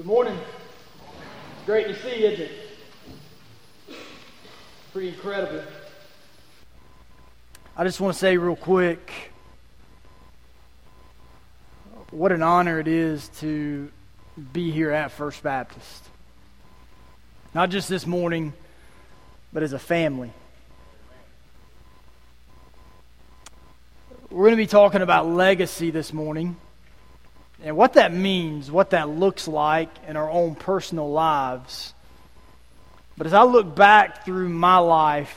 Good morning. Great to see you, isn't it? Pretty incredible. I just want to say real quick what an honor it is to be here at First Baptist. Not just this morning, but as a family. We're going to be talking about legacy this morning and what that means, what that looks like in our own personal lives. But as I look back through my life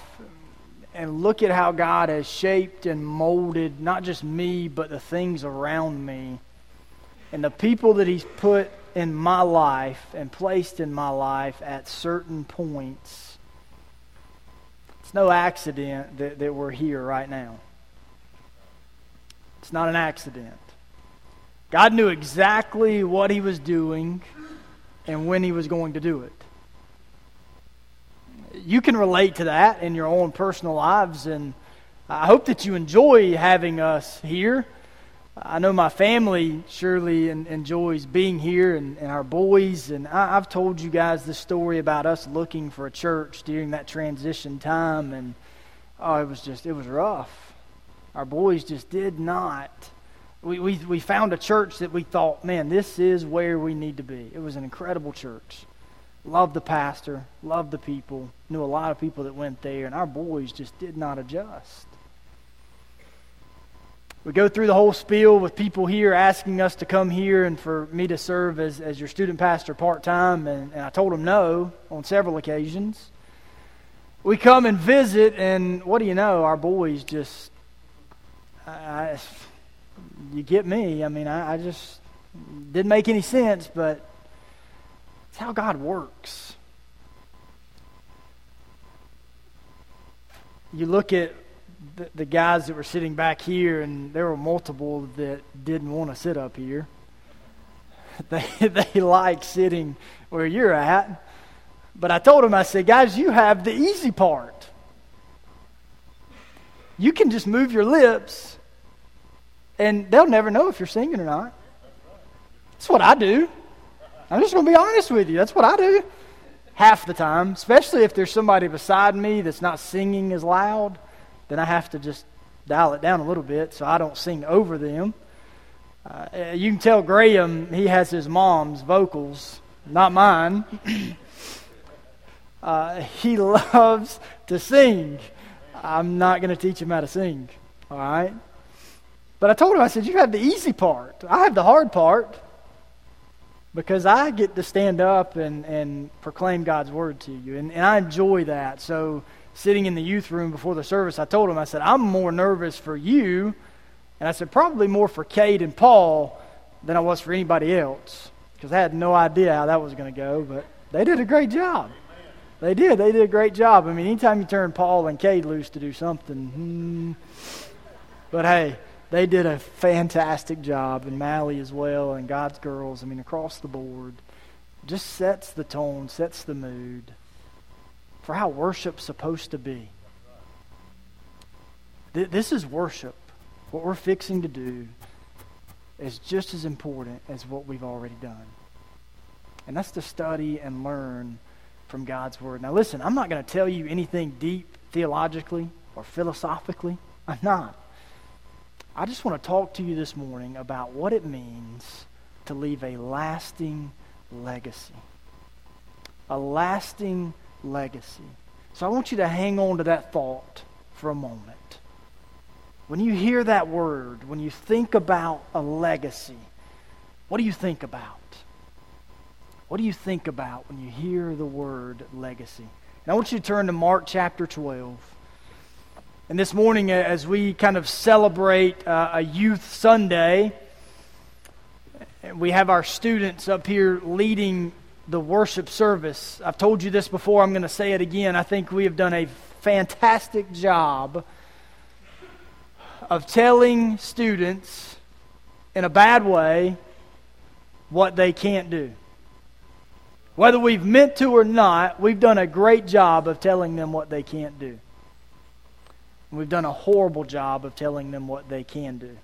and look at how God has shaped and molded not just me, but the things around me, and the people that He's put in my life and placed in my life at certain points, it's no accident that, that we're here right now. It's not an accident. God knew exactly what he was doing and when he was going to do it. You can relate to that in your own personal lives, and I hope that you enjoy having us here. I know my family surely enjoys being here and, and our boys. And I, have told you guys the story about us looking for a church during that transition time. And oh, it was just, it was rough. Our boys just did not we, we, we found a church that we thought, man, this is where we need to be. It was an incredible church. Loved the pastor, loved the people, knew a lot of people that went there, and our boys just did not adjust. We go through the whole spiel with people here asking us to come here and for me to serve as, as your student pastor part time, and, and I told them no on several occasions. We come and visit, and what do you know? Our boys just. I, you get me. I mean, I, I just didn't make any sense, but it's how God works. You look at the, the guys that were sitting back here, and there were multiple that didn't want to sit up here. They, they like sitting where you're at. But I told them, I said, guys, you have the easy part. You can just move your lips and they'll never know if you're singing or not. That's what I do. I'm just going to be honest with you. That's what I do half the time, especially if there's somebody beside me that's not singing as loud, then I have to just dial it down a little bit so I don't sing over them. Uh, you can tell Graham he has his mom's vocals, not mine. uh, he loves to sing. I'm not going to teach him how to sing, all right? But I told him, I said, You have the easy part. I have the hard part because I get to stand up and, and proclaim God's word to you. And, and I enjoy that. So, sitting in the youth room before the service, I told him, I said, I'm more nervous for you. And I said, probably more for Kate and Paul than I was for anybody else because I had no idea how that was going to go. But they did a great job. They did. They did a great job. I mean, anytime you turn Paul and Kate loose to do something, hmm. but hey, they did a fantastic job, and Mally as well, and God's girls. I mean, across the board, just sets the tone, sets the mood for how worship's supposed to be. This is worship. What we're fixing to do is just as important as what we've already done. And that's to study and learn from God's Word. Now, listen, I'm not going to tell you anything deep theologically or philosophically. I'm not. I just want to talk to you this morning about what it means to leave a lasting legacy. A lasting legacy. So I want you to hang on to that thought for a moment. When you hear that word, when you think about a legacy, what do you think about? What do you think about when you hear the word legacy? And I want you to turn to Mark chapter 12. And this morning, uh, as we kind of celebrate uh, a Youth Sunday, we have our students up here leading the worship service. I've told you this before, I'm going to say it again. I think we have done a fantastic job of telling students in a bad way what they can't do. Whether we've meant to or not, we've done a great job of telling them what they can't do. We've done a horrible job of telling them what they can do.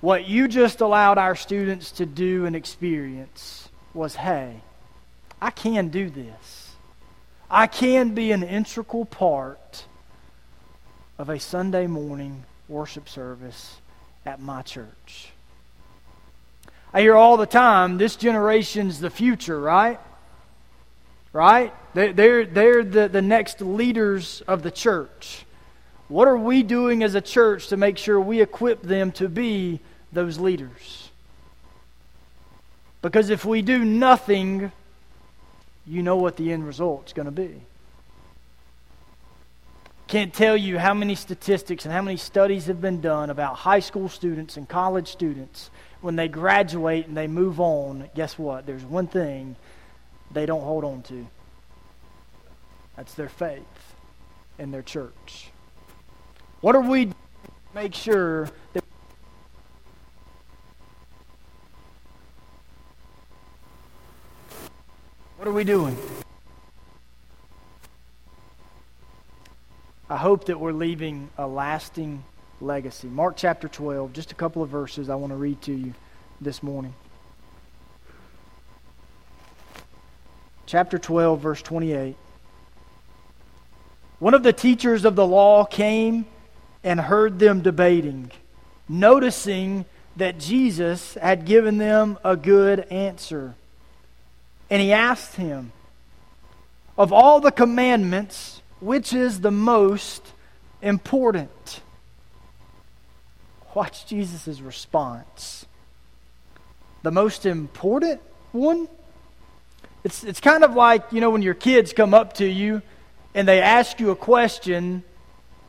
what you just allowed our students to do and experience was hey, I can do this. I can be an integral part of a Sunday morning worship service at my church. I hear all the time this generation's the future, right? Right? They're, they're the, the next leaders of the church. What are we doing as a church to make sure we equip them to be those leaders? Because if we do nothing, you know what the end result's going to be. Can't tell you how many statistics and how many studies have been done about high school students and college students when they graduate and they move on. Guess what? There's one thing they don't hold on to that's their faith in their church. What are we make sure that What are we doing? I hope that we're leaving a lasting legacy. Mark chapter 12, just a couple of verses I want to read to you this morning. Chapter 12, verse 28. One of the teachers of the law came and heard them debating, noticing that Jesus had given them a good answer. And he asked him, Of all the commandments, which is the most important? Watch Jesus' response. The most important one? It's, it's kind of like, you know, when your kids come up to you and they ask you a question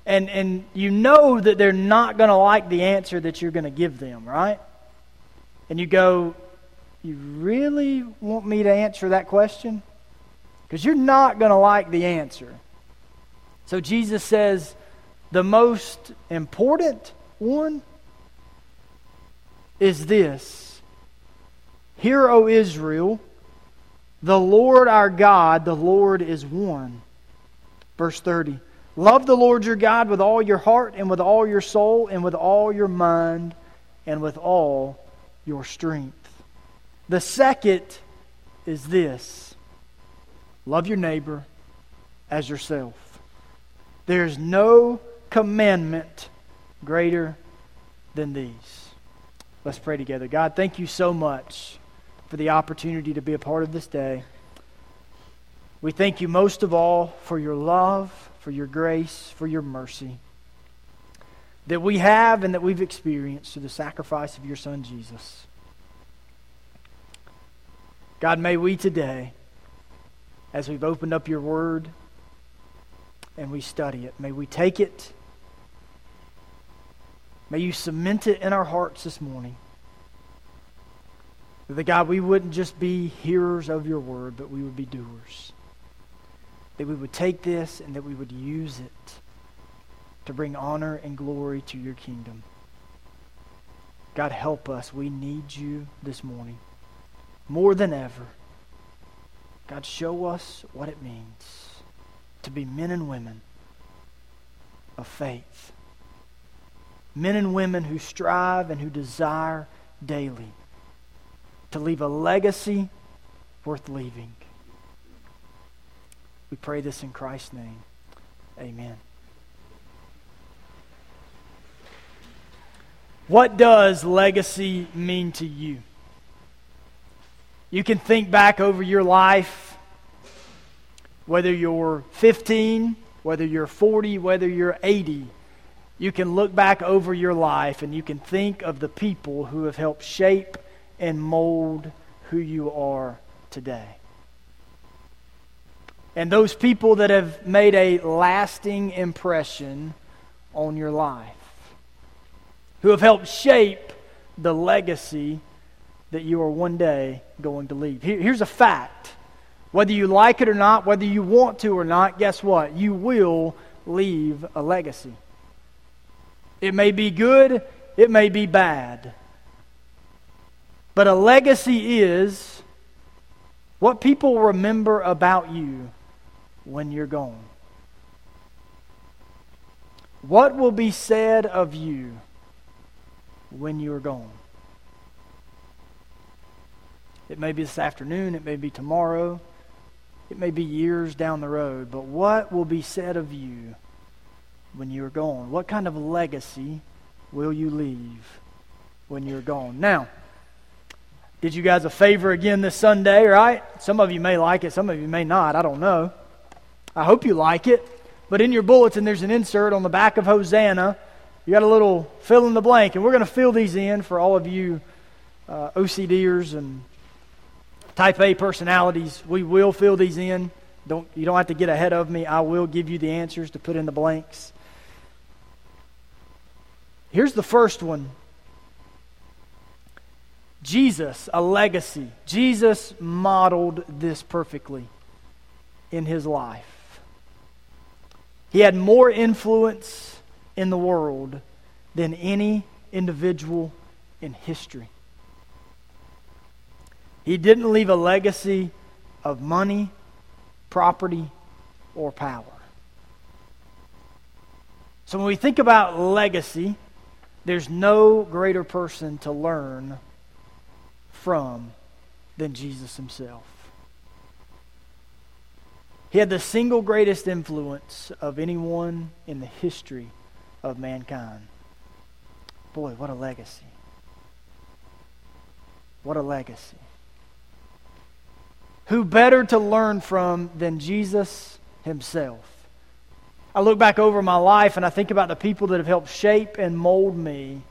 and, and you know that they're not going to like the answer that you're going to give them, right? And you go, You really want me to answer that question? Because you're not going to like the answer. So Jesus says, The most important one is this Hear, O Israel, the Lord our God, the Lord is one. Verse 30. Love the Lord your God with all your heart and with all your soul and with all your mind and with all your strength. The second is this love your neighbor as yourself. There's no commandment greater than these. Let's pray together. God, thank you so much for the opportunity to be a part of this day. We thank you most of all for your love, for your grace, for your mercy that we have and that we've experienced through the sacrifice of your Son, Jesus. God, may we today, as we've opened up your word and we study it, may we take it, may you cement it in our hearts this morning. That, God, we wouldn't just be hearers of your word, but we would be doers that we would take this and that we would use it to bring honor and glory to your kingdom. God, help us. We need you this morning more than ever. God, show us what it means to be men and women of faith. Men and women who strive and who desire daily to leave a legacy worth leaving. We pray this in Christ's name. Amen. What does legacy mean to you? You can think back over your life, whether you're 15, whether you're 40, whether you're 80. You can look back over your life and you can think of the people who have helped shape and mold who you are today and those people that have made a lasting impression on your life, who have helped shape the legacy that you are one day going to leave. here's a fact. Whether you like it or not, whether you want to or not, guess what? You will leave a legacy. It may be good, it may be bad. But a legacy is what people remember about you when you're gone? What will be said of you when you are gone. It may be this afternoon, it may be tomorrow, it may be years down the road, but what will be said of you when you are gone? What kind of legacy will you leave when you're gone? Now, did you guys a favor again this Sunday, right? Some of you may like it, some of you may not. I don't know. I hope you like it. But in your bulletin, there's an insert on the back of Hosanna. You got a little fill in the blank, and we're going to fill these in for all of you uh, OCDers and Type A personalities. We will fill these in. Don't, you don't have to get ahead of me. I will give you the answers to put in the blanks. Here's the first one Jesus, a legacy. Jesus modeled this perfectly in his life. He had more influence in the world than any individual in history. He didn't leave a legacy of money, property, or power. So when we think about legacy, there's no greater person to learn from than Jesus himself. He had the single greatest influence of anyone in the history of mankind. Boy, what a legacy. What a legacy. Who better to learn from than Jesus himself? I look back over my life and I think about the people that have helped shape and mold me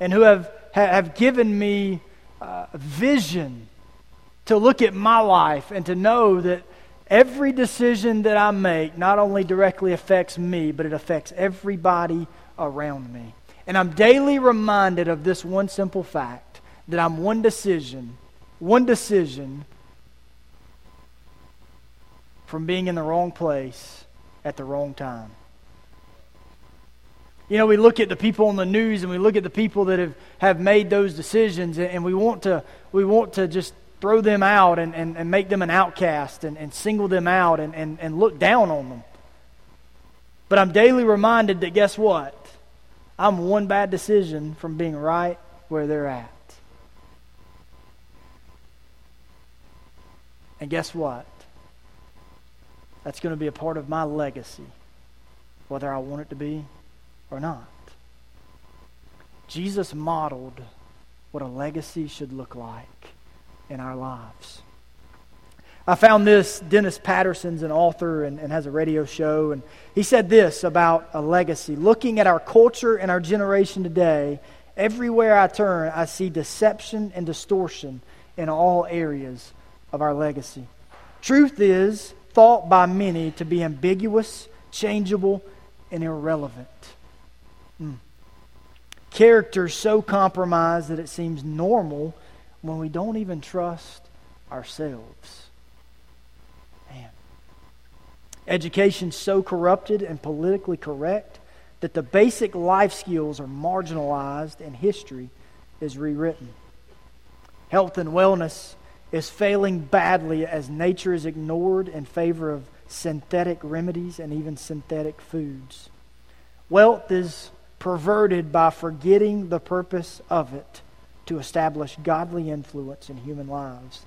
and who have, have given me uh, vision to look at my life and to know that every decision that I make not only directly affects me, but it affects everybody around me. And I'm daily reminded of this one simple fact that I'm one decision, one decision from being in the wrong place at the wrong time. You know, we look at the people on the news and we look at the people that have, have made those decisions and, and we want to we want to just throw them out and, and, and make them an outcast and, and single them out and, and, and look down on them. But I'm daily reminded that guess what? I'm one bad decision from being right where they're at. And guess what? That's going to be a part of my legacy, whether I want it to be or not. Jesus modeled what a legacy should look like in our lives. I found this. Dennis Patterson's an author and, and, has a radio show, and he said this about a legacy. Looking at our culture and our generation today, everywhere I turn, I see deception and distortion in all areas of our legacy. Truth is, thought by many to be ambiguous, changeable, and irrelevant. Mm. Character so compromised that it seems normal when we don't even trust ourselves. Man. Education so corrupted and politically correct that the basic life skills are marginalized and history is rewritten. Health and wellness is failing badly as nature is ignored in favor of synthetic remedies and even synthetic foods. Wealth is perverted by forgetting the purpose of it to establish godly influence in human lives.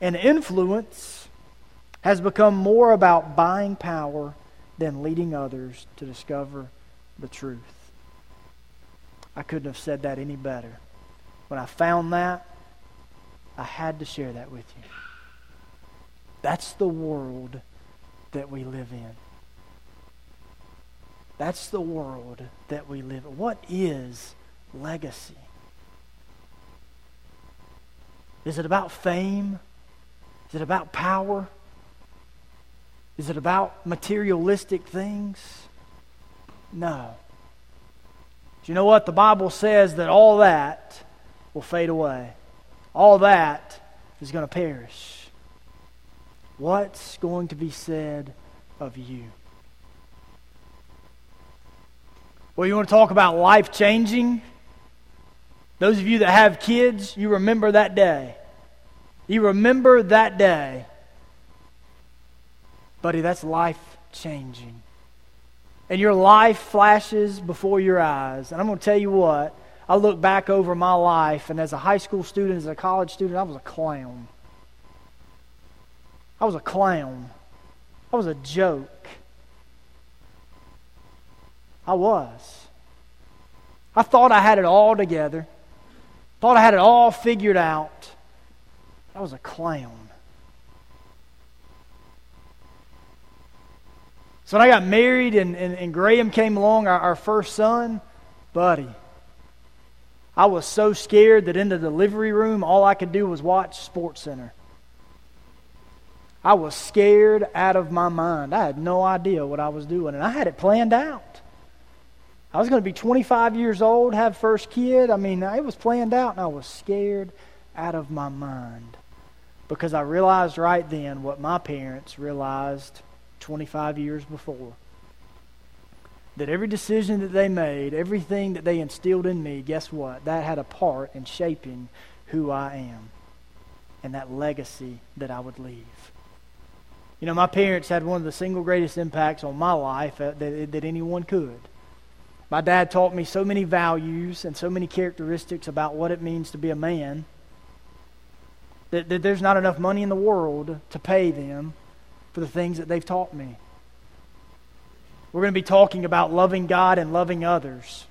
And influence has become more about buying power than leading others to discover the truth. I couldn't have said that any better. When I found that, I had to share that with you. That's the world that we live in. That's the world that we live in. What is legacy? Is it about fame? Is it about power? Is it about materialistic things? No. Do you know what? The Bible says that all that will fade away all that is going to perish. What's going to be said of you? Well, you want to talk about life changing? Those of you that have kids, you remember that day. You remember that day. Buddy, that's life changing. and your life flashes before your eyes. And I'm going to tell you what, I look back over my life, and as a high school student, as a college student, I was a clown. I was a clown. I was a joke. I was. I thought I had it all together. Thought I had it all figured out. I was a clown. So when I got married and, and, and Graham came along, our, our first son, buddy, I was so scared that in the delivery room, all I could do was watch Sports Center. I was scared out of my mind. I had no idea what I was doing, and I had it planned out. I was going to be 25 years old, have first kid. I mean, it was planned out, and I was scared out of my mind because I realized right then what my parents realized 25 years before. That every decision that they made, everything that they instilled in me, guess what? That had a part in shaping who I am and that legacy that I would leave. You know, my parents had one of the single greatest impacts on my life uh, that, that anyone could. My dad taught me so many values and so many characteristics about what it means to be a man that, that there's not enough money in the world to pay them for the things that they've taught me. We're going to be talking about loving God and loving others.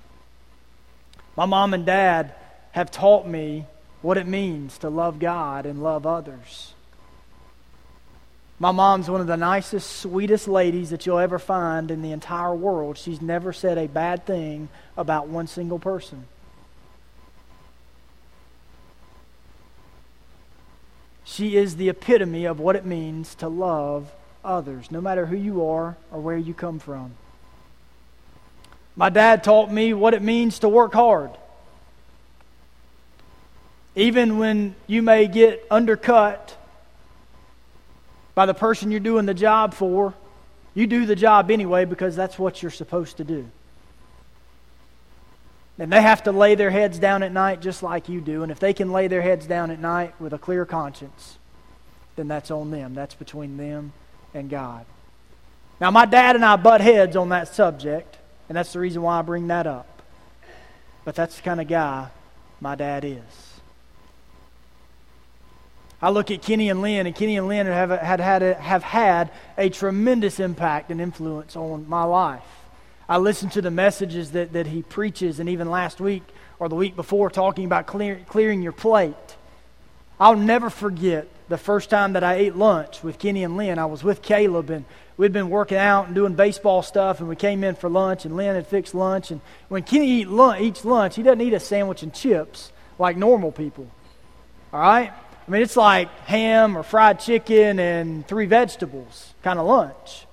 My mom and dad have taught me what it means to love God and love others. My mom's one of the nicest, sweetest ladies that you'll ever find in the entire world. She's never said a bad thing about one single person. She is the epitome of what it means to love others, no matter who you are or where you come from. My dad taught me what it means to work hard. Even when you may get undercut by the person you're doing the job for, you do the job anyway because that's what you're supposed to do. And they have to lay their heads down at night just like you do. And if they can lay their heads down at night with a clear conscience, then that's on them. That's between them and God. Now, my dad and I butt heads on that subject, and that's the reason why I bring that up. But that's the kind of guy my dad is. I look at Kenny and Lynn, and Kenny and Lynn have, had, had a, have had a tremendous impact and influence on my life. I listen to the messages that, that he preaches, and even last week or the week before, talking about clear, clearing your plate. I'll never forget the first time that I ate lunch with Kenny and Lynn. I was with Caleb, and we'd been working out and doing baseball stuff, and we came in for lunch, and Lynn had fixed lunch. And when Kenny eat lunch, eats lunch, he doesn't eat a sandwich and chips like normal people. All right? I mean, it's like ham or fried chicken and three vegetables kind of lunch.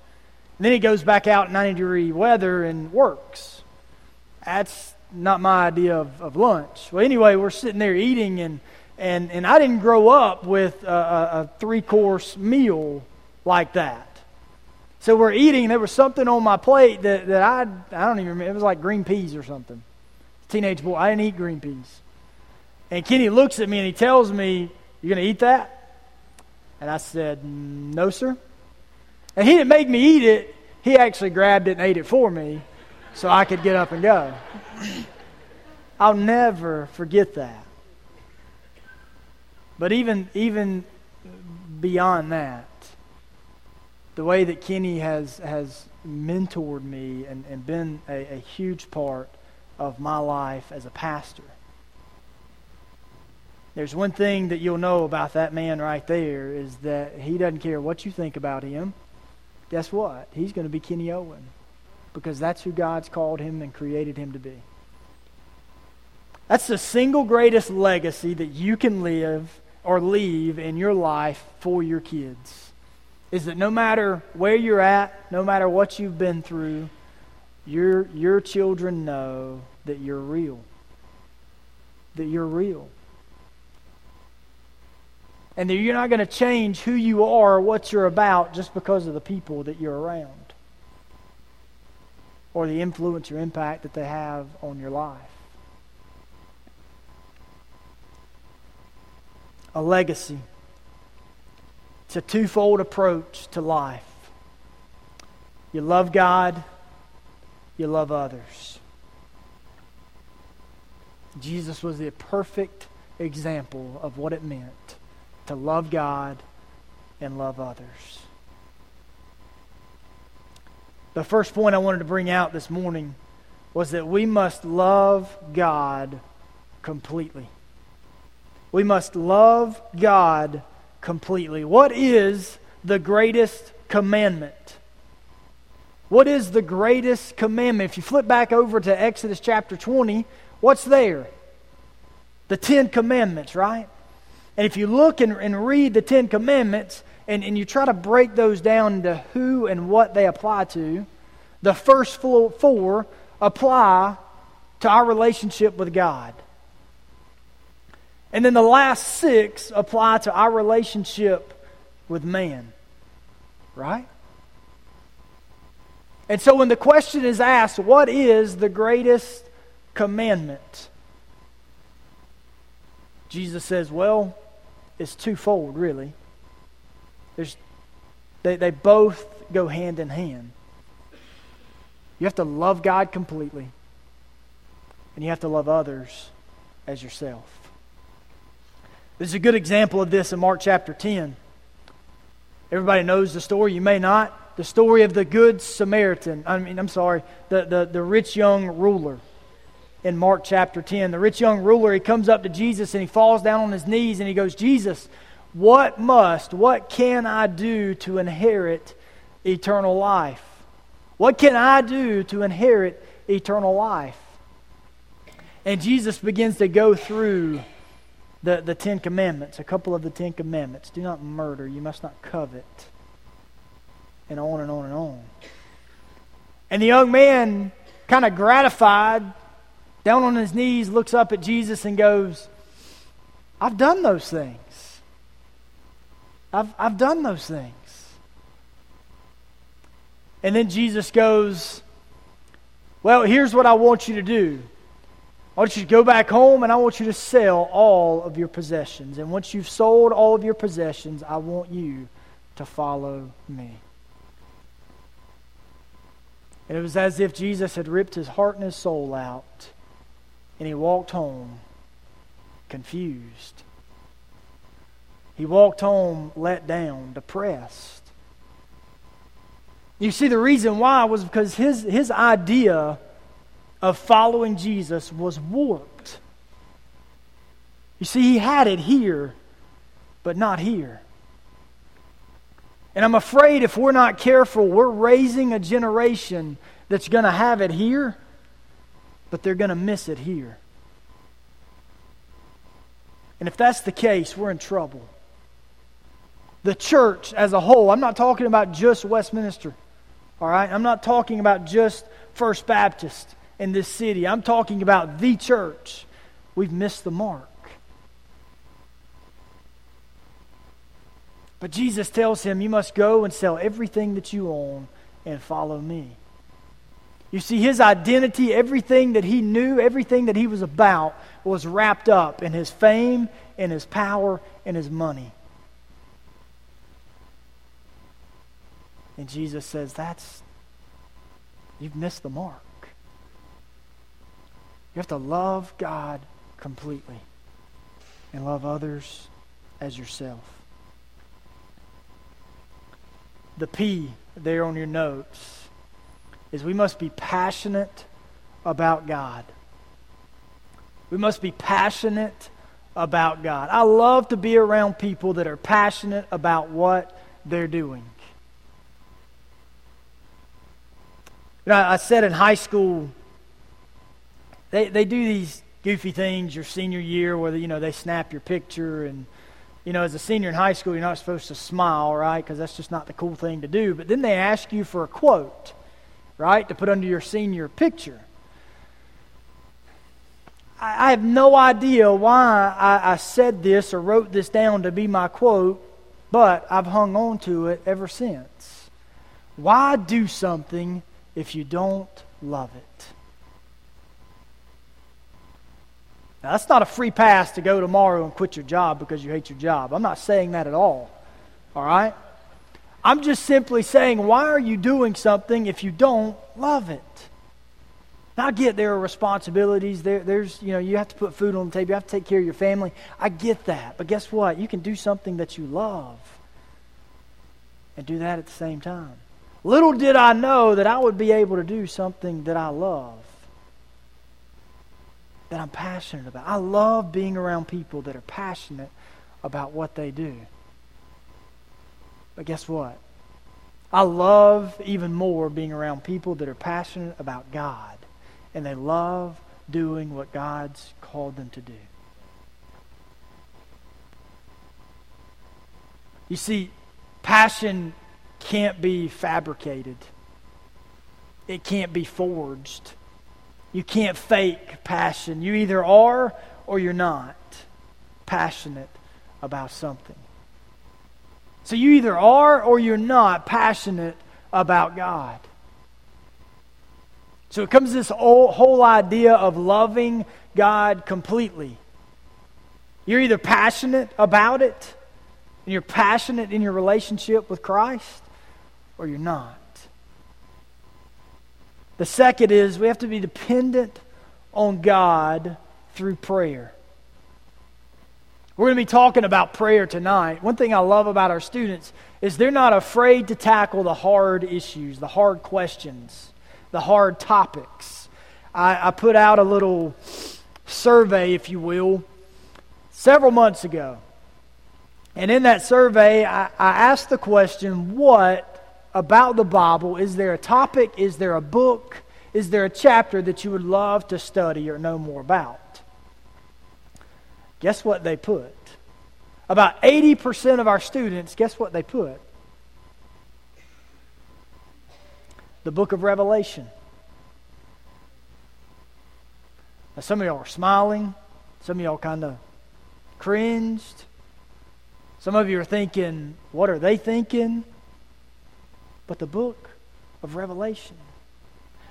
And then he goes back out in 90 degree weather and works. That's not my idea of, of lunch. Well, anyway, we're sitting there eating, and, and, and I didn't grow up with a, a, a three course meal like that. So we're eating, there was something on my plate that, that I, I don't even remember. It was like green peas or something. Teenage boy, I didn't eat green peas. And Kenny looks at me and he tells me, you going to eat that? And I said, No, sir. And he didn't make me eat it. He actually grabbed it and ate it for me so I could get up and go. I'll never forget that. But even, even beyond that, the way that Kenny has, has mentored me and, and been a, a huge part of my life as a pastor there's one thing that you'll know about that man right there is that he doesn't care what you think about him. Guess what? He's going to be Kenny Owen because that's who God's called him and created him to be. That's the single greatest legacy that you can live or leave in your life for your kids. Is that no matter where you're at, no matter what you've been through, your, your children know that you're real. That you're real and that you're not going to change who you are or what you're about just because of the people that you're around or the influence or impact that they have on your life. A legacy. It's a twofold approach to life. You love God you love others. Jesus was the perfect example of what it meant to love God and love others. The first point I wanted to bring out this morning was that we must love God completely. We must love God completely. What is the greatest commandment? What is the greatest commandment? If you flip back over to Exodus chapter 20, what's there? The Ten Commandments, right? And if you look and, and read the Ten Commandments and, and you try to break those down into who and what they apply to, the first four apply to our relationship with God. And then the last six apply to our relationship with man. Right? And so when the question is asked, what is the greatest commandment? Jesus says, well, it's twofold, really. There's, they, they both go hand in hand. You have to love God completely, and you have to love others as yourself. There's a good example of this in Mark chapter 10. Everybody knows the story. You may not. The story of the Good Samaritan. I mean, I'm sorry, the, the, the rich young ruler in Mark chapter 10. The rich young ruler, he comes up to Jesus and he falls down on his knees and he goes, Jesus, what must, what can I do to inherit eternal life? What can I do to inherit eternal life? And Jesus begins to go through the, the Ten Commandments, a couple of the Ten Commandments. Do not murder, you must not covet, and on and on and on. And the young man, kind of gratified, down on his knees, looks up at Jesus and goes, I've done those things. I've, I've done those things. And then Jesus goes, Well, here's what I want you to do. I want you to go back home and I want you to sell all of your possessions. And once you've sold all of your possessions, I want you to follow me. And it was as if Jesus had ripped his heart and his soul out, and he walked home confused. He walked home let down, depressed. You see, the reason why was because his, his idea of following Jesus was warped. You see, he had it here, but not here. And I'm afraid if we're not careful, we're raising a generation that's going to have it here, but they're going to miss it here. And if that's the case, we're in trouble. The church as a whole, I'm not talking about just Westminster. All right? I'm not talking about just First Baptist in this city. I'm talking about the church. We've missed the mark. But Jesus tells him, You must go and sell everything that you own and follow me. You see, his identity, everything that he knew, everything that he was about, was wrapped up in his fame, in his power, in his money. And Jesus says, That's, you've missed the mark. You have to love God completely and love others as yourself. The P there on your notes is we must be passionate about God. We must be passionate about God. I love to be around people that are passionate about what they're doing. You know, I said in high school, they, they do these goofy things your senior year where, you know, they snap your picture and, you know, as a senior in high school, you're not supposed to smile, right? Because that's just not the cool thing to do. But then they ask you for a quote, right, to put under your senior picture. I, I have no idea why I, I said this or wrote this down to be my quote, but I've hung on to it ever since. Why do something if you don't love it. Now, that's not a free pass to go tomorrow and quit your job because you hate your job. I'm not saying that at all. All right? I'm just simply saying, why are you doing something if you don't love it? Now, I get there are responsibilities. There, there's, you know, you have to put food on the table. You have to take care of your family. I get that. But guess what? You can do something that you love and do that at the same time. Little did I know that I would be able to do something that I love, that I'm passionate about. I love being around people that are passionate about what they do. But guess what? I love even more being around people that are passionate about God and they love doing what God's called them to do. You see, passion can't be fabricated, it can't be forged. You can't fake passion. You either are or you're not passionate about something. So you either are or you're not passionate about God. So it comes this whole, idea of loving God completely. You're either passionate about it, and you're passionate in your relationship with Christ, or you're not. The second is we have to be dependent on God through prayer. We're going to be talking about prayer tonight. One thing I love about our students is they're not afraid to tackle the hard issues, the hard questions the hard topics. I, I put out a little survey, if you will, several months ago. And in that survey, I, I asked the question what about the Bible? Is there a topic? Is there a book? Is there a chapter that you would love to study or know more about? Guess what they put? About 80% of our students, guess what they put? the book of Revelation. Now, some of y'all are smiling. Some of y'all kind of cringed. Some of you are thinking, what are they thinking? But the book of Revelation.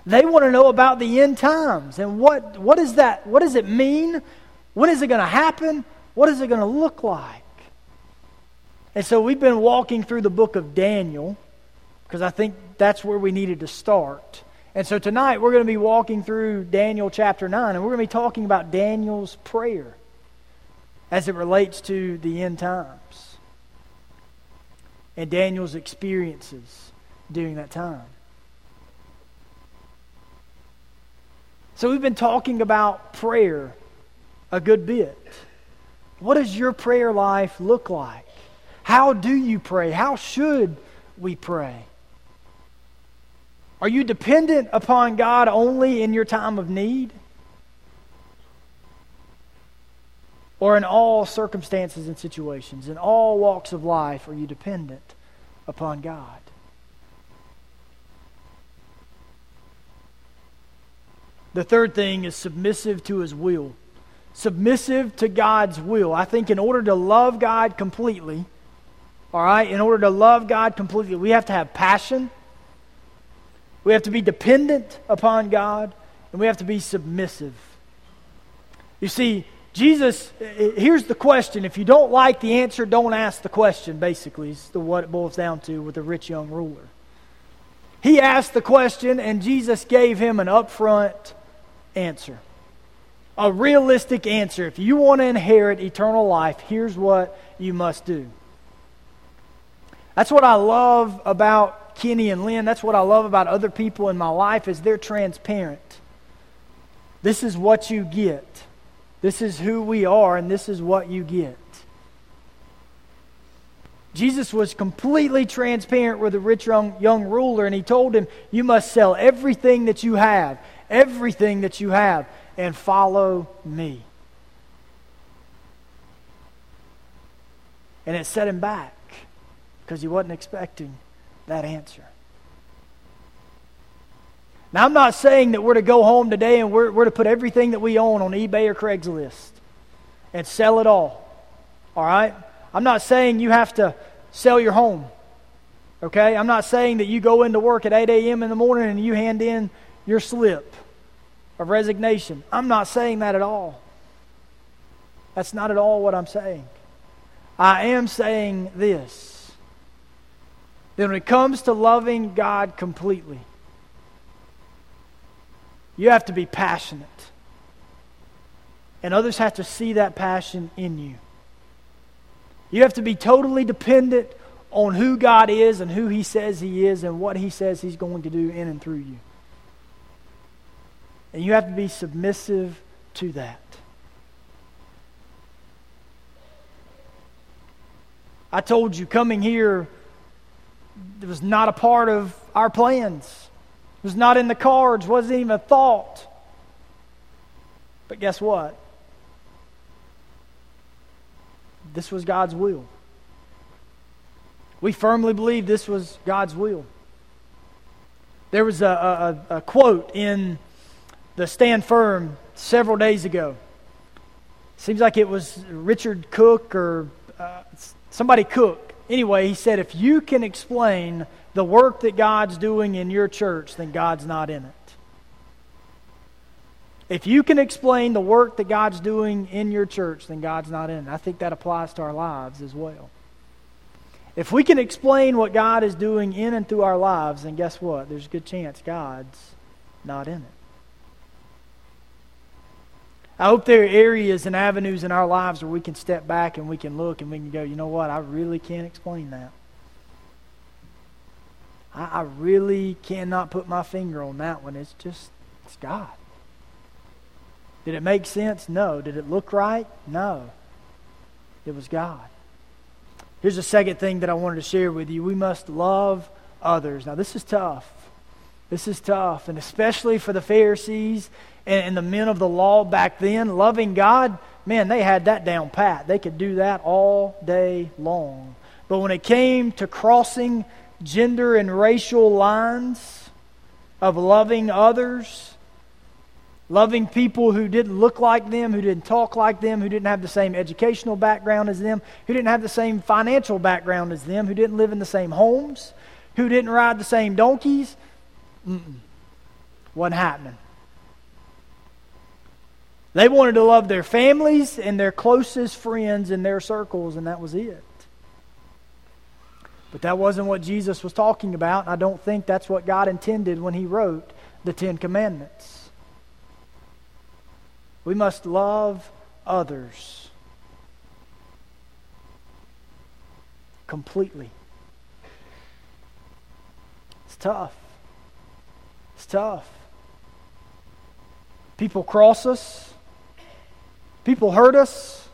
They want to know about the end times and what, what is that? What does it mean? When is it going to happen? What is it going to look like? And so we've been walking through the book of Daniel because I think that's where we needed to start. And so tonight we're going to be walking through Daniel chapter 9, and we're going to be talking about Daniel's prayer as it relates to the end times and Daniel's experiences during that time. So we've been talking about prayer a good bit. What does your prayer life look like? How do you pray? How should we pray? Are you dependent upon God only in your time of need? Or in all circumstances and situations, in all walks of life, are you dependent upon God? The third thing is submissive to his will. Submissive to God's will. I think in order to love God completely, all right, in order to love God completely, we have to have passion we have to be dependent upon God, and we have to be submissive. You see, Jesus, eh, eh, here's the question. If you don't like the answer, don't ask the question, basically, is the, what it boils down to with the rich young ruler. He asked the question, and Jesus gave him an upfront answer. A realistic answer. If you want to inherit eternal life, here's what you must do. That's what I love about Kenny and Lynn, that's what I love about other people in my life is they're transparent. This is what you get. This is who we are and this is what you get. Jesus was completely transparent with the rich young, young ruler, and he told him, You must sell everything that you have, everything that you have, and follow me. And it set him back because he wasn't expecting that answer. Now, I'm not saying that we're to go home today and we're, we're to put everything that we own on eBay or Craigslist and sell it all. All right? I'm not saying you have to sell your home. Okay? I'm not saying that you go into work at 8 a.m. in the morning and you hand in your slip of resignation. I'm not saying that at all. That's not at all what I'm saying. I am saying this then when it comes to loving God completely, You have to be passionate. And others have to see that passion in you. You have to be totally dependent on who God is and who He says He is and what He says He's going to do in and through you. And you have to be submissive to that. I told you coming here it was not a part of our plans. It was not in the cards, wasn't even a thought. But guess what? This was God's will. We firmly believe this was God's will. There was a, a, a quote in the Stand Firm several days ago. Seems like it was Richard Cook or uh, somebody Cook. Anyway, he said, if you can explain the work that God's doing in your church, then God's not in it. If you can explain the work that God's doing in your church, then God's not in it. I think that applies to our lives as well. If we can explain what God is doing in and through our lives, then guess what? There's a good chance God's not in it. I hope there are areas and avenues in our lives where we can step back and we can look and we can go, you know what? I really can't explain that. I, I really cannot put my finger on that one. It's just, it's God. Did it make sense? No. Did it look right? No. It was God. Here's the second thing that I wanted to share with you. We must love others. Now, this is tough. This is tough. And especially for the Pharisees and, and the men of the law back then, loving God, man, they had that down pat. They could do that all day long. But when it came to crossing gender and racial lines of loving others, Loving people who didn't look like them, who didn't talk like them, who didn't have the same educational background as them, who didn't have the same financial background as them, who didn't live in the same homes, who didn't ride the same donkeys. Mm-mm. Wasn't happening. They wanted to love their families and their closest friends in their circles, and that was it. But that wasn't what Jesus was talking about, and I don't think that's what God intended when He wrote the Ten Commandments. We must love others completely. It's tough. Tough. People cross us, people hurt us,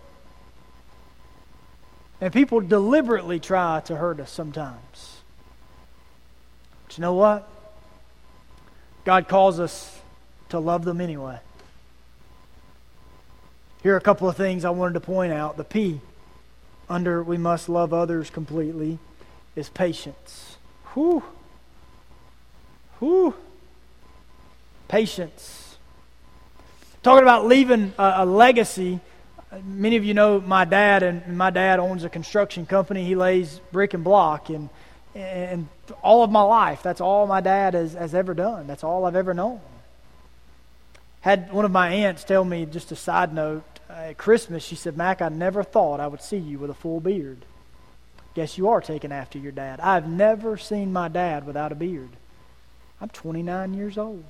and people deliberately try to hurt us sometimes. But you know what? God calls us to love them anyway. Here are a couple of things I wanted to point out. The P under we must love others completely is patience. Whew. Whew. Patience. Talking about leaving a, a legacy. Many of you know my dad, and my dad owns a construction company. He lays brick and block, and and all of my life, that's all my dad has, has ever done. That's all I've ever known. Had one of my aunts tell me, just a side note, uh, at Christmas, she said, Mac, I never thought I would see you with a full beard. Guess you are taking after your dad. I've never seen my dad without a beard. I'm 29 years old.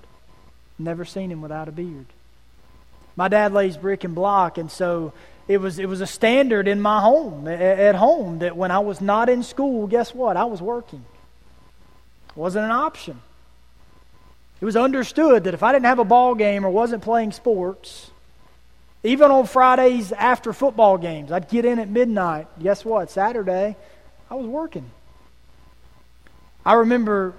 Never seen him without a beard. My dad lays brick and block, and so it was it was a standard in my home at home that when I was not in school, guess what? I was working. It wasn't an option. It was understood that if I didn't have a ball game or wasn't playing sports, even on Fridays after football games, I'd get in at midnight. Guess what? Saturday, I was working. I remember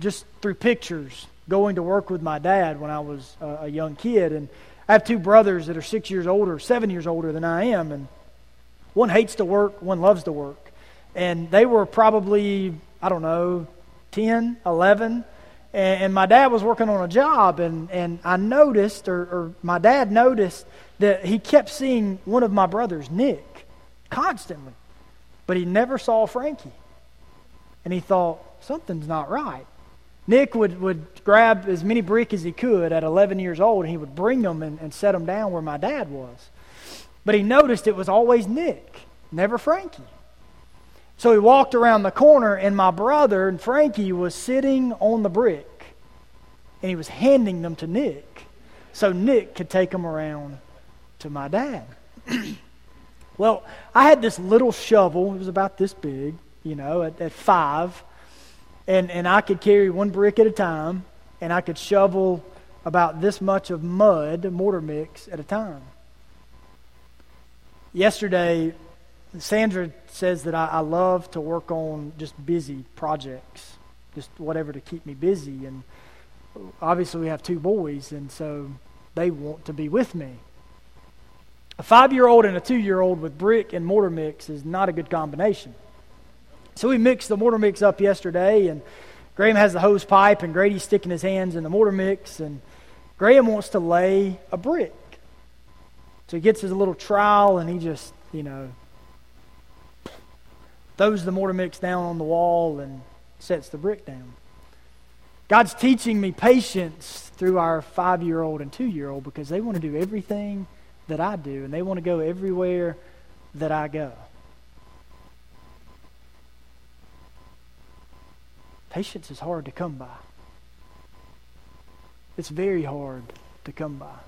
just through pictures going to work with my dad when I was a young kid. And I have two brothers that are six years older, seven years older than I am. And one hates to work, one loves to work. And they were probably, I don't know, 10, 11 and, and my dad was working on a job, and, and I noticed, or, or my dad noticed, that he kept seeing one of my brothers, Nick, constantly. But he never saw Frankie. And he thought, something's not right. Nick would, would grab as many brick as he could at 11 years old, and he would bring them and, and set them down where my dad was. But he noticed it was always Nick, never Frankie. So he walked around the corner, and my brother and Frankie was sitting on the brick. and he was handing them to Nick so Nick could take them around to my dad. well, I had this little shovel, it was about this big, you know, at, at five, and, and I could carry one brick at a time, and I could shovel about this much of mud, mortar mix, at a time. Yesterday, Sandra says that I, I love to work on just busy projects, just whatever to keep me busy. And obviously, we have two boys, and so they want to be with me. A five year old and a two year old with brick and mortar mix is not a good combination. So we mixed the mortar mix up yesterday, and Graham has the hose pipe, and Grady's sticking his hands in the mortar mix, and Graham wants to lay a brick. So he gets his little trowel, and he just, you know, throws the mortar mix down on the wall and sets the brick down. God's teaching me patience through our five year old and two year old because they want to do everything that I do, and they want to go everywhere that I go. Patience is hard to come by. It's very hard to come by.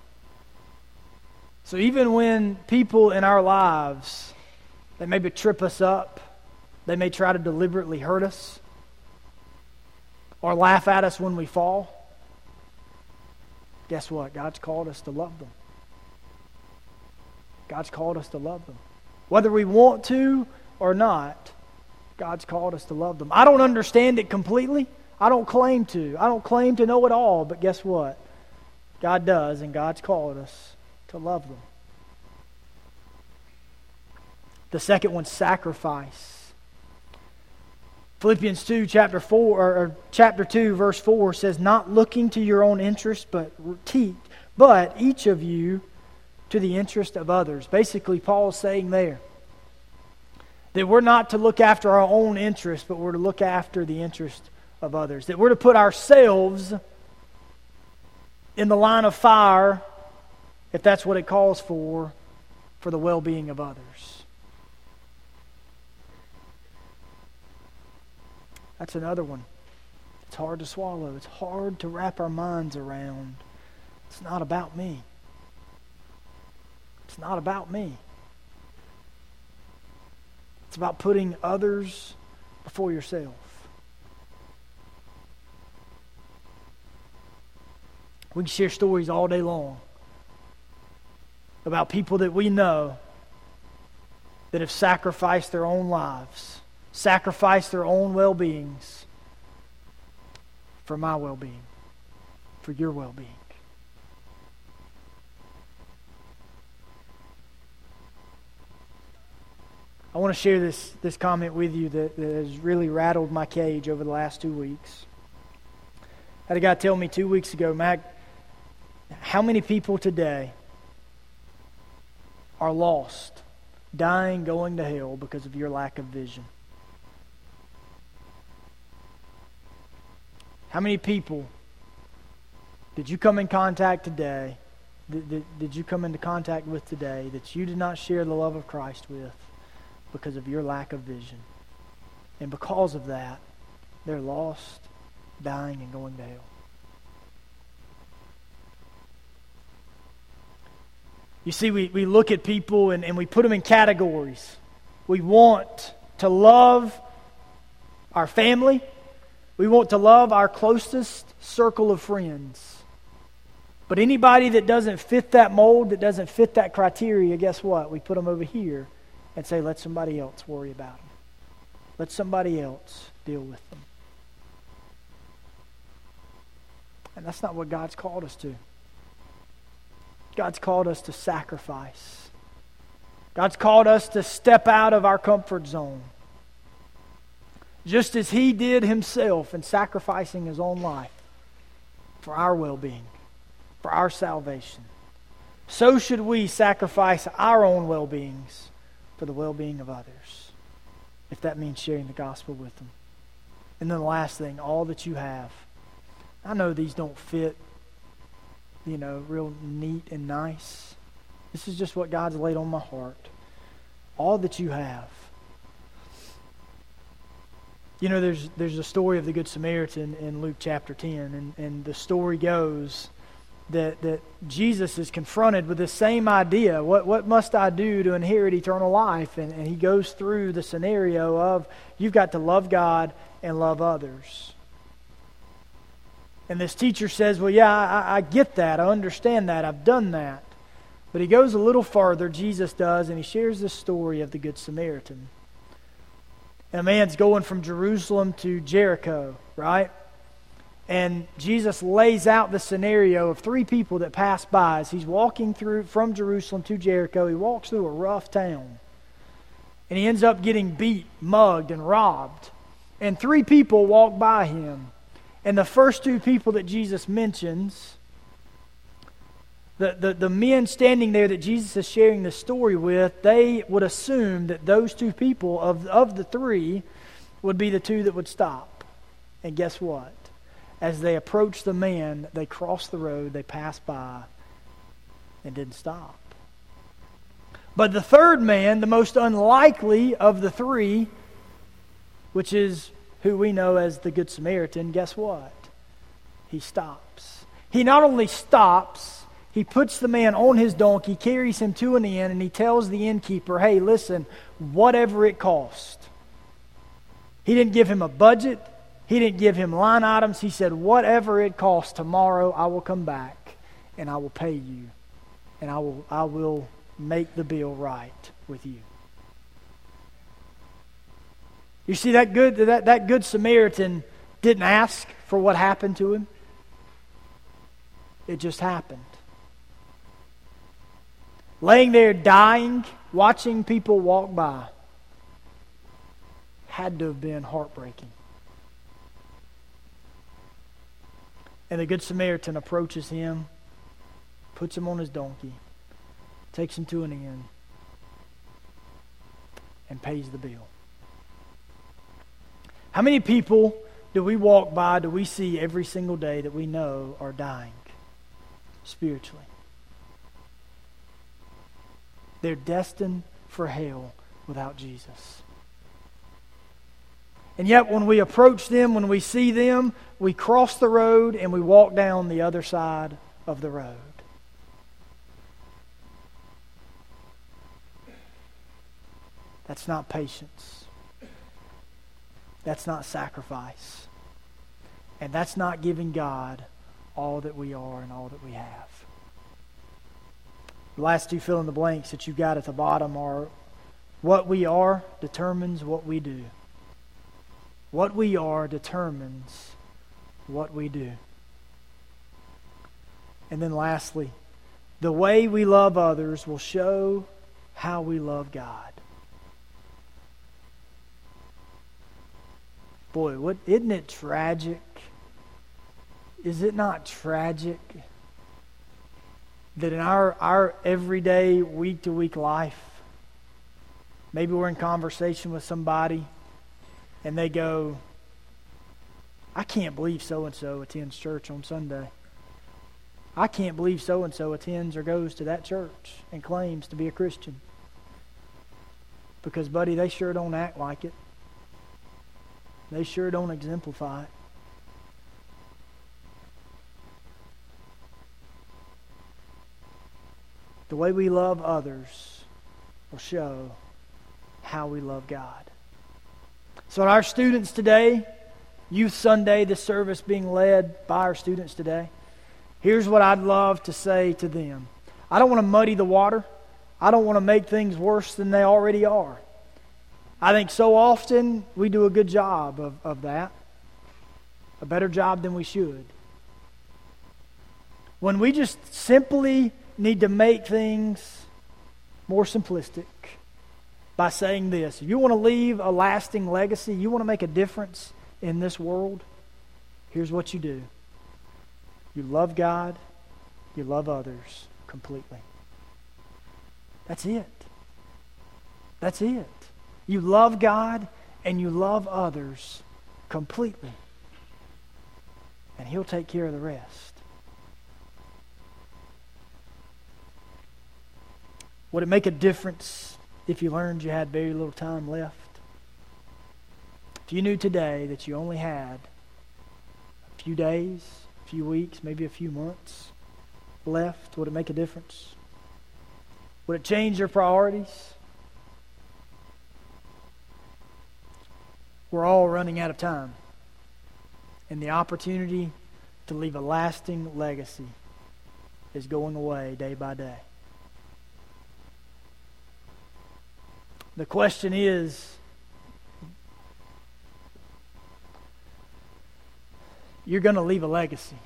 So even when people in our lives, they maybe trip us up, they may try to deliberately hurt us or laugh at us when we fall, guess what? God's called us to love them. God's called us to love them. Whether we want to or not, God's called us to love them. I don't understand it completely. I don't claim to. I don't claim to know it all, but guess what? God does, and God's called us to love them. The second one, sacrifice. Philippians 2, chapter 4, or, chapter 2, verse 4 says, Not looking to your own interest, but, but each of you to the interest of others. Basically, Paul's saying there that we're not to look after our own interests, but we're to look after the interest of others. That we're to put ourselves in the line of fire, if that's what it calls for, for the well being of others. That's another one. It's hard to swallow, it's hard to wrap our minds around. It's not about me. It's not about me. It's about putting others before yourself. We can share stories all day long about people that we know that have sacrificed their own lives, sacrificed their own well beings for my well being, for your well being. I want to share this, this comment with you that, that has really rattled my cage over the last two weeks. I had a guy tell me two weeks ago, Mac, how many people today are lost, dying, going to hell because of your lack of vision? How many people did you come in contact today? Did, did, did you come into contact with today that you did not share the love of Christ with? Because of your lack of vision. And because of that, they're lost, dying, and going to hell. You see, we, we look at people and, and we put them in categories. We want to love our family. We want to love our closest circle of friends. But anybody that doesn't fit that mold, that doesn't fit that criteria, guess what? We put them over here and say, let somebody else worry about them. Let somebody else deal with them. And that's not what God's called us to. God's called us to sacrifice. God's called us to step out of our comfort zone. Just as He did Himself in sacrificing His own life for our well being, for our salvation, so should we sacrifice our own well beings for the well being of others, if that means sharing the gospel with them. And then the last thing, all that you have. I know these don't fit, you know, real neat and nice. This is just what God's laid on my heart. All that you have. You know, there's, there's a story of the Good Samaritan in Luke chapter 10, and, and the story goes that, that Jesus is confronted with the same idea. What, what must I do to inherit eternal life? And, and he goes through the scenario of you've got to love God and love others. And this teacher says, Well, yeah, I, I get that. I understand that. I've done that. But he goes a little farther, Jesus does, and he shares this story of the Good Samaritan. And a man's going from Jerusalem to Jericho, right? And Jesus lays out the scenario of three people that pass by as he's walking through from Jerusalem to Jericho. He walks through a rough town. And he ends up getting beat, mugged, and robbed. And three people walk by him. And the first two people that Jesus mentions the, the, the men standing there that Jesus is sharing the story with, they would assume that those two people, of, of the three, would be the two that would stop. And guess what? As they approached the man, they crossed the road, they passed by, and didn't stop. But the third man, the most unlikely of the three, which is who we know as the Good Samaritan, guess what? He stops. He not only stops, he puts the man on his donkey, carries him to an inn, and he tells the innkeeper, hey, listen, whatever it cost. He didn't give him a budget, he didn't give him line items. He said, whatever it costs, tomorrow I will come back and I will pay you, and I will, I will make the bill right with you. You see, that good, that, that good Samaritan didn't ask for what happened to him, it just happened laying there dying, watching people walk by, had to have been heartbreaking. And the Good Samaritan approaches him, puts him on his donkey, takes him to an inn, and pays the bill. How many people do we walk by, do we see every single day that we know are dying spiritually? They're destined for hell without Jesus. And yet, when we approach them, when we see them, we cross the road and we walk down the other side of the road. That's not patience. That's not sacrifice. And that's not giving God all that we are and all that we have. The last two fill in the blanks that you've got at the bottom are what we are determines what we do. What we are determines what we do. And then lastly, the way we love others will show how we love God. Boy, what isn't it tragic? Is it not tragic? that in our, our everyday, week to week life, maybe we're in conversation with somebody and they go, I can't believe so and so attends church on Sunday. I can't believe so and so attends or goes to that church and claims to be a Christian. Because, buddy, they sure don't act like it. They sure don't exemplify it. The way we love others will show how we love God. So, our students today, Youth Sunday, the service being led by our students today, here's what I'd love to say to them. I don't want to muddy the water. I don't want to make things worse than they already are. I think so often we do a good job of, of that, a better job than we should. When we just simply need to make things more simplistic by saying this. If you want to leave a lasting legacy, you want to make a difference in this world, here's what you do you love God, you love others completely. That's it. That's it. You love God and you love others completely. And He'll take care of the rest. Would it make a difference if you learned you had very little time left? If you knew today that you only had a few days, a few weeks, maybe a few months left, would it make a difference? Would it change your priorities? We're all running out of time. And the opportunity to leave a lasting legacy is going away day by day. The question is you're going to leave a legacy.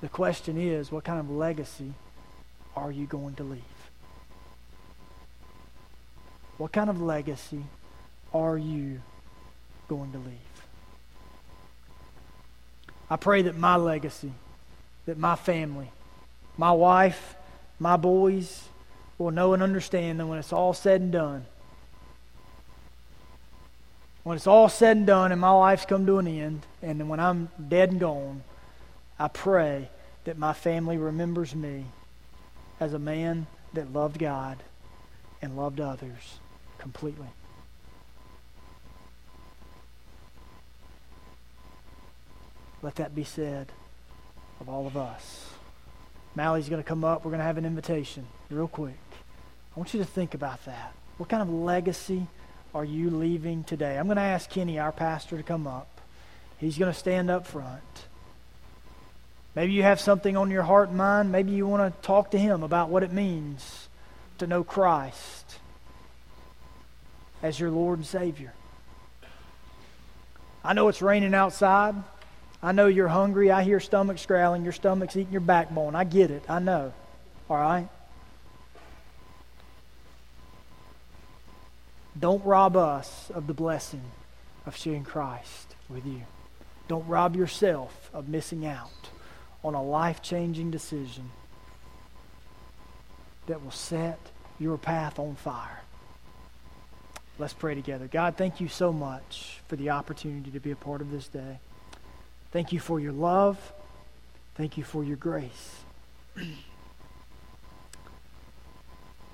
The question is what kind of legacy are you going to leave? What kind of legacy are you going to leave? I pray that my legacy, that my family, my wife, my boys will know and understand that when it's all said and done, when it's all said and done and my life's come to an end, and when I'm dead and gone, I pray that my family remembers me as a man that loved God and loved others completely. Let that be said of all of us. Mally's going to come up. We're going to have an invitation real quick. I want you to think about that. What kind of legacy are you leaving today? I'm going to ask Kenny, our pastor, to come up. He's going to stand up front. Maybe you have something on your heart and mind. Maybe you want to talk to him about what it means to know Christ as your Lord and Savior. I know it's raining outside. I know you're hungry. I hear stomachs growling. Your stomach's eating your backbone. I get it. I know. All right? Don't rob us of the blessing of sharing Christ with you. Don't rob yourself of missing out on a life changing decision that will set your path on fire. Let's pray together. God, thank you so much for the opportunity to be a part of this day. Thank you for your love. Thank you for your grace.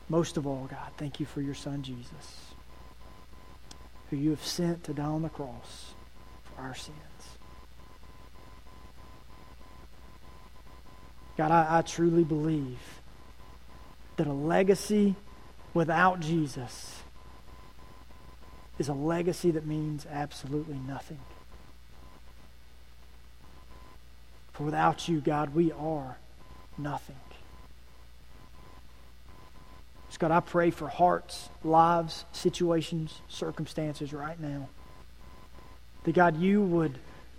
Most of all, God, thank you for your son Jesus, who you have sent to die on the cross for our sins. God, I, I truly believe that a legacy without Jesus is a legacy that means absolutely nothing. For without you, God, we are nothing. God, I pray for hearts, lives, situations, circumstances right now. That God, you would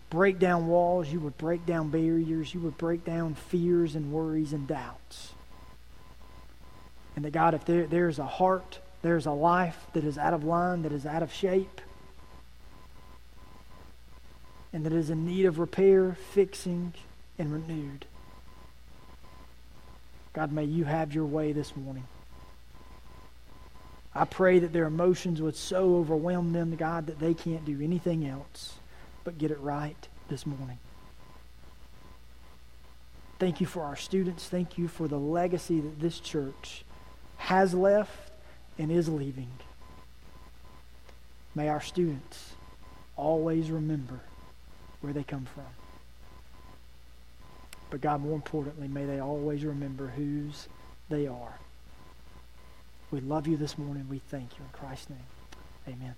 break down walls, you would break down barriers, you would break down fears and worries and doubts. And that God, if there, there's a heart, there's a life that is out of line, that is out of shape, and that is in need of repair, fixing, and renewed. God, may you have your way this morning. I pray that their emotions would so overwhelm them, God, that they can't do anything else but get it right this morning. Thank you for our students. Thank you for the legacy that this church has left and is leaving. May our students always remember where they come from. But God, more importantly, may they always remember whose they are. We love you this morning. We thank you in Christ's name. Amen.